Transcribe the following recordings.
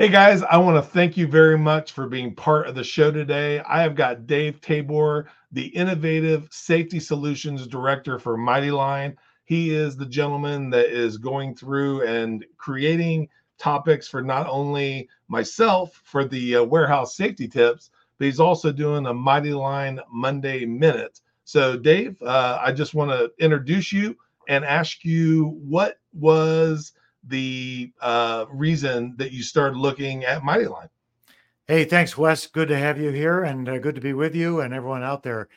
Hey guys, I want to thank you very much for being part of the show today. I have got Dave Tabar, the Innovative Safety Solutions Director for Mighty Line. He is the gentleman that is going through and creating topics for not only myself for the uh, warehouse safety tips, but he's also doing a Mighty Line Monday Minute. So, Dave, uh, I just want to introduce you and ask you what was the uh, reason that you started looking at Mighty Line? Hey, thanks, Wes. Good to have you here and uh, good to be with you and everyone out there.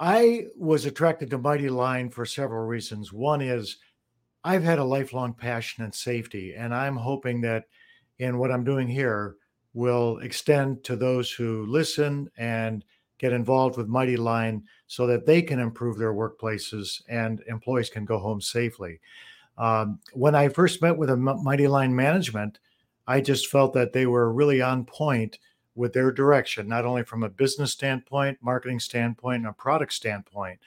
I was attracted to Mighty Line for several reasons. One is I've had a lifelong passion in safety, and I'm hoping that in what I'm doing here will extend to those who listen and get involved with Mighty Line so that they can improve their workplaces and employees can go home safely. Um, when I first met with a Mighty Line management, I just felt that they were really on point with their direction, not only from a business standpoint, marketing standpoint, and a product standpoint,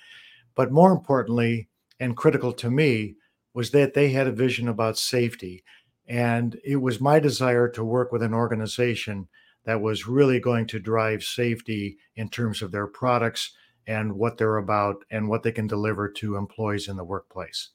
but more importantly, and critical to me, was that they had a vision about safety. And it was my desire to work with an organization that was really going to drive safety in terms of their products and what they're about and what they can deliver to employees in the workplace.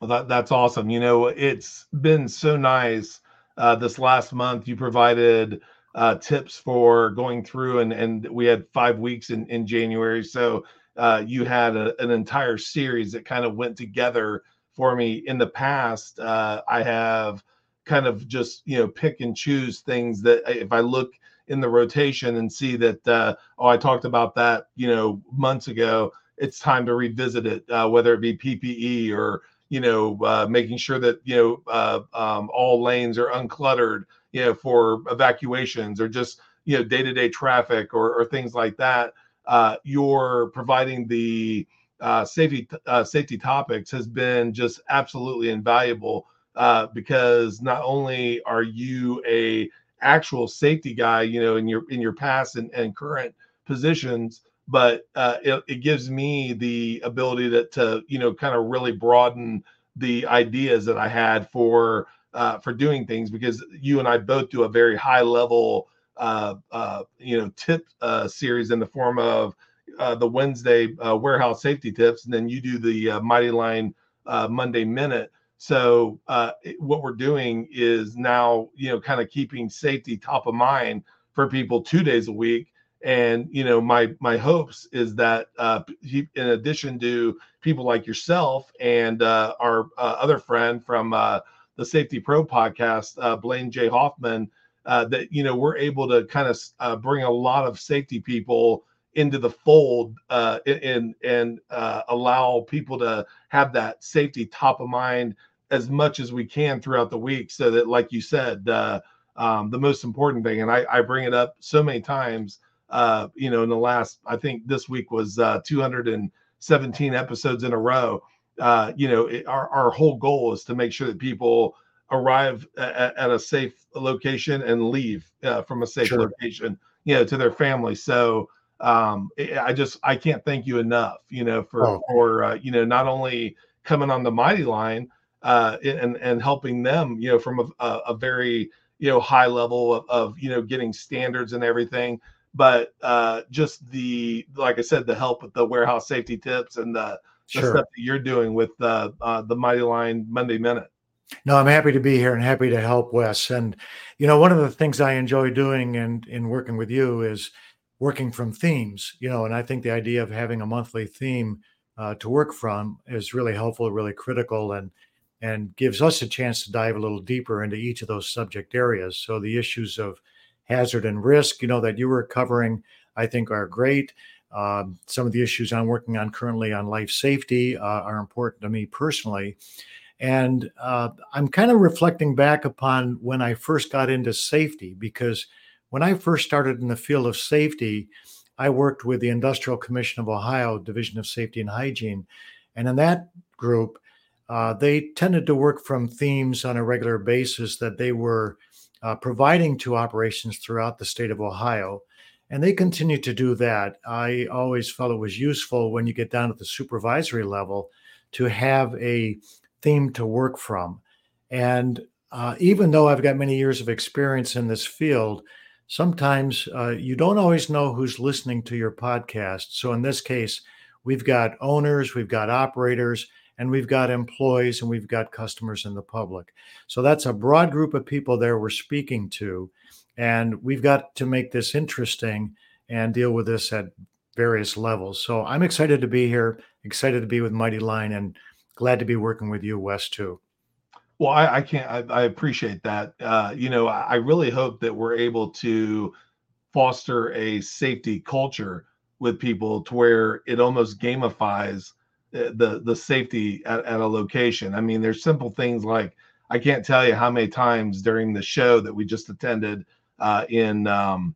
Well, that, that's awesome. You know, it's been so nice. Uh, this last month, you provided uh, tips for going through, and and we had five weeks in in January. So uh, you had a, an entire series that kind of went together for me. In the past, uh, I have kind of just you know pick and choose things that if I look in the rotation and see that uh, oh I talked about that you know months ago, it's time to revisit it, uh, whether it be PPE or you know, uh, making sure that you know uh, um, all lanes are uncluttered, you know, for evacuations or just you know day-to-day traffic or, or things like that. Uh, you're providing the uh, safety uh, safety topics has been just absolutely invaluable uh, because not only are you a actual safety guy, you know, in your in your past and, and current positions, but uh, it, it, gives me the ability to, to you know kind of really broaden the ideas that I had for uh, for doing things because you and I both do a very high level uh, uh, you know tip uh, series in the form of uh, the Wednesday warehouse safety tips, and then you do the Mighty Line Monday Minute. So uh, what we're doing is now you know kind of keeping safety top of mind for people two days a week and you know my my hopes is that uh, he, in addition to people like yourself and uh, our uh, other friend from uh, the safety pro podcast uh, blaine j. Hoffman uh, that you know we're able to kind of bring a lot of safety people into the fold and and allow people to have that safety top of mind as much as we can throughout the week so that like you said um, the most important thing and I, I bring it up so many times uh, you know, in the last, I think this week was uh, 217 episodes in a row. Uh, you know, it, our, our whole goal is to make sure that people arrive at, at a safe location and leave uh, from a safe sure. location, you know, to their family. So um, I just, I can't thank you enough, you know, for, oh. for, uh, you know, not only coming on the mighty line uh, and, and helping them, you know, from a, a very, you know, high level of, of, you know, getting standards and everything, but uh, just the like I said, the help with the warehouse safety tips and the, sure. the stuff that you're doing with the uh, the Mighty Line Monday Minute. No, I'm happy to be here and happy to help Wes. And you know, one of the things I enjoy doing and in working with you is working from themes. You know, and I think the idea of having a monthly theme uh, to work from is really helpful, really critical, and and gives us a chance to dive a little deeper into each of those subject areas. So the issues of hazard and risk, you know, that you were covering, I think are great. Um, some of the issues I'm working on currently on life safety uh, are important to me personally. And uh, I'm kind of reflecting back upon when I first got into safety, because when I first started in the field of safety, I worked with the Industrial Commission of Ohio Division of Safety and Hygiene. And in that group, uh, they tended to work from themes on a regular basis that they were uh, providing to operations throughout the state of Ohio. And they continue to do that. I always felt it was useful when you get down at the supervisory level to have a theme to work from. And uh, even though I've got many years of experience in this field, sometimes uh, you don't always know who's listening to your podcast. So in this case, we've got owners, we've got operators, and we've got employees, and we've got customers in the public. So that's a broad group of people there we're speaking to. And we've got to make this interesting and deal with this at various levels. So I'm excited to be here, excited to be with Mighty Line, and glad to be working with you, Wes, too. Well, I, I can't. I, I, appreciate that. Uh, you know, I, I really hope that we're able to foster a safety culture with people to where it almost gamifies the the safety at, at a location. I mean, there's simple things like I can't tell you how many times during the show that we just attended uh, in um,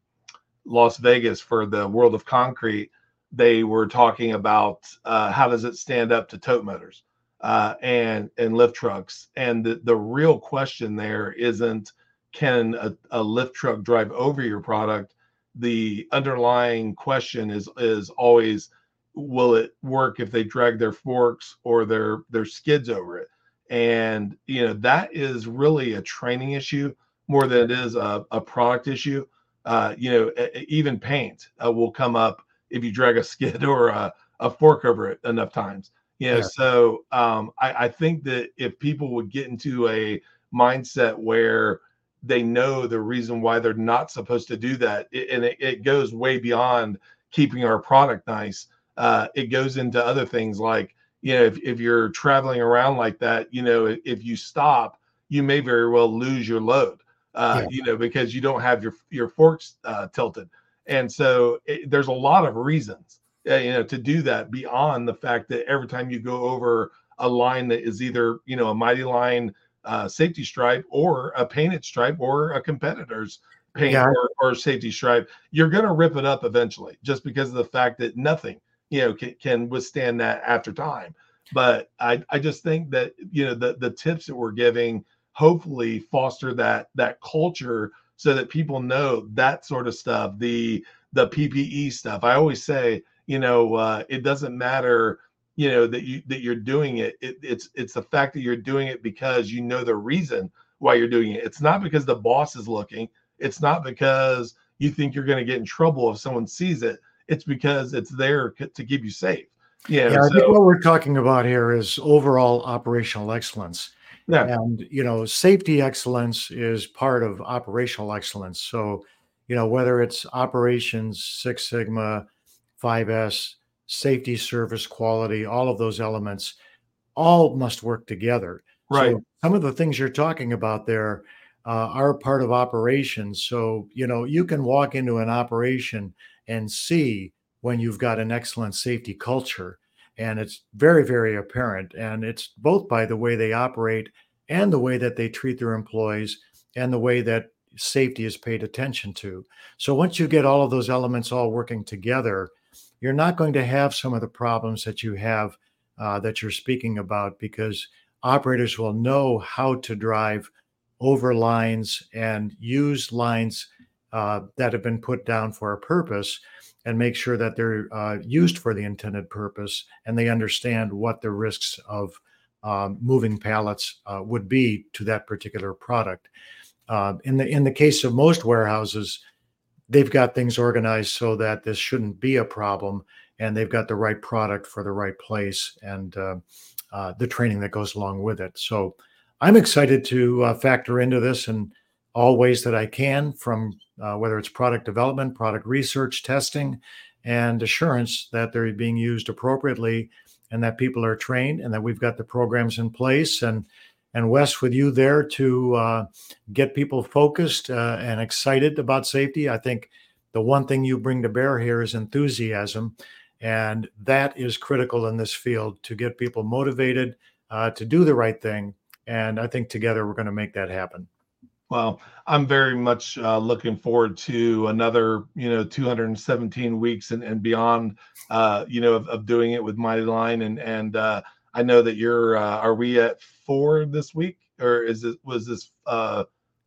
Las Vegas for the World of Concrete, they were talking about uh, how does it stand up to tow motors uh, and and lift trucks. And the, the real question there isn't can a, a lift truck drive over your product. The underlying question is is always will it work if they drag their forks or their their skids over it and you know that is really a training issue more than it is a, a product issue uh, you know even paint uh, will come up if you drag a skid or a, a fork over it enough times you know, yeah. so um, I, I think that if people would get into a mindset where they know the reason why they're not supposed to do that, it, and it, it, goes way beyond keeping our product nice. Uh, it goes into other things like, you know, if, if you're traveling around like that, you know, if you stop, you may very well lose your load, uh, yeah. you know, because you don't have your your forks uh, tilted. And so it, there's a lot of reasons uh, you know, to do that beyond the fact that every time you go over a line that is either, you know, a mighty line uh, safety stripe or a painted stripe or a competitor's paint yeah. or, or, safety stripe, you're going to rip it up eventually just because of the fact that nothing, you know, can, can withstand that after time. But I, I just think that, you know, the, the tips that we're giving hopefully foster that, that culture so that people know that sort of stuff, the, the PPE stuff. I always say, you know uh, it doesn't matter you know that you that you're doing it. it it's it's the fact that you're doing it because you know the reason why you're doing it it's not because the boss is looking it's not because you think you're going to get in trouble if someone sees it it's because it's there to keep you safe yeah, yeah so, I think what we're talking about here is overall operational excellence yeah. and you know safety excellence is part of operational excellence so you know whether it's operations six sigma 5S, safety, service, quality, all of those elements all must work together. Right. So some of the things you're talking about there uh, are part of operations. So, you know, you can walk into an operation and see when you've got an excellent safety culture. And it's very, very apparent. And it's both by the way they operate and the way that they treat their employees and the way that safety is paid attention to. So once you get all of those elements all working together, you're not going to have some of the problems that you have uh, that you're speaking about because operators will know how to drive over lines and use lines uh, that have been put down for a purpose and make sure that they're uh, used for the intended purpose and they understand what the risks of um, moving pallets uh, would be to that particular product. Uh, in the in the case of most warehouses, they've got things organized so that this shouldn't be a problem and they've got the right product for the right place and uh, uh, the training that goes along with it so i'm excited to uh, factor into this in all ways that i can from uh, whether it's product development product research testing and assurance that they're being used appropriately and that people are trained and that we've got the programs in place and and Wes, with you there to uh, get people focused uh, and excited about safety. I think the one thing you bring to bear here is enthusiasm, and that is critical in this field to get people motivated uh, to do the right thing. And I think together we're going to make that happen. Well, I'm very much uh, looking forward to another, you know, 217 weeks and, and beyond, uh, you know, of, of doing it with Mighty Line and and uh, I know that you're. Uh, are we at four this week, or is it was this uh,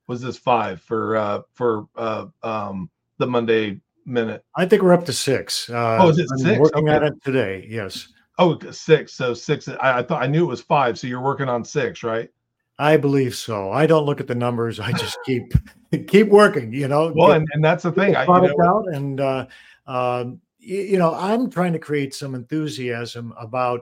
was this five for uh, for uh, um, the Monday minute? I think we're up to six. Uh, oh, is it I'm six? Working okay. at it today. Yes. Oh, six. So six. I, I thought I knew it was five. So you're working on six, right? I believe so. I don't look at the numbers. I just keep keep working. You know. Well, and, and that's the thing. I, you know, out and uh, uh, you know, I'm trying to create some enthusiasm about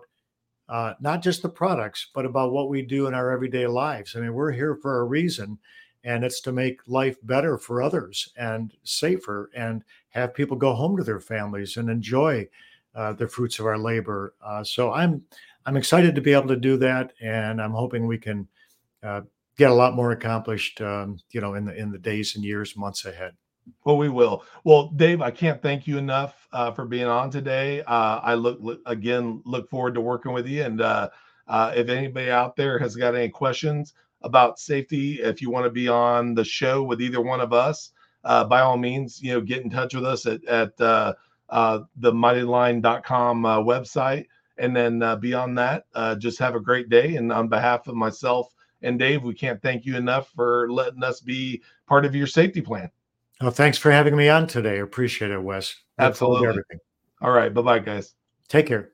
uh, not just the products, but about what we do in our everyday lives. I mean, we're here for a reason, and it's to make life better for others and safer, and have people go home to their families and enjoy the fruits of our labor. Uh, so I'm I'm excited to be able to do that, and I'm hoping we can uh, get a lot more accomplished, um, you know, in the in the days and years, months ahead. Well, we will. Well, Dave, I can't thank you enough uh, for being on today. Uh, I look, look, again look forward to working with you. And uh, uh if anybody out there has got any questions about safety, if you want to be on the show with either one of us, uh, by all means, you know, get in touch with us at at uh, the mightyline.com uh, website. And then uh, beyond that, uh, just have a great day. And on behalf of myself and Dave, we can't thank you enough for letting us be part of your safety plan. Oh, thanks for having me on today. Appreciate it, Wes. Absolutely. Everything. All right. Bye bye, guys. Take care.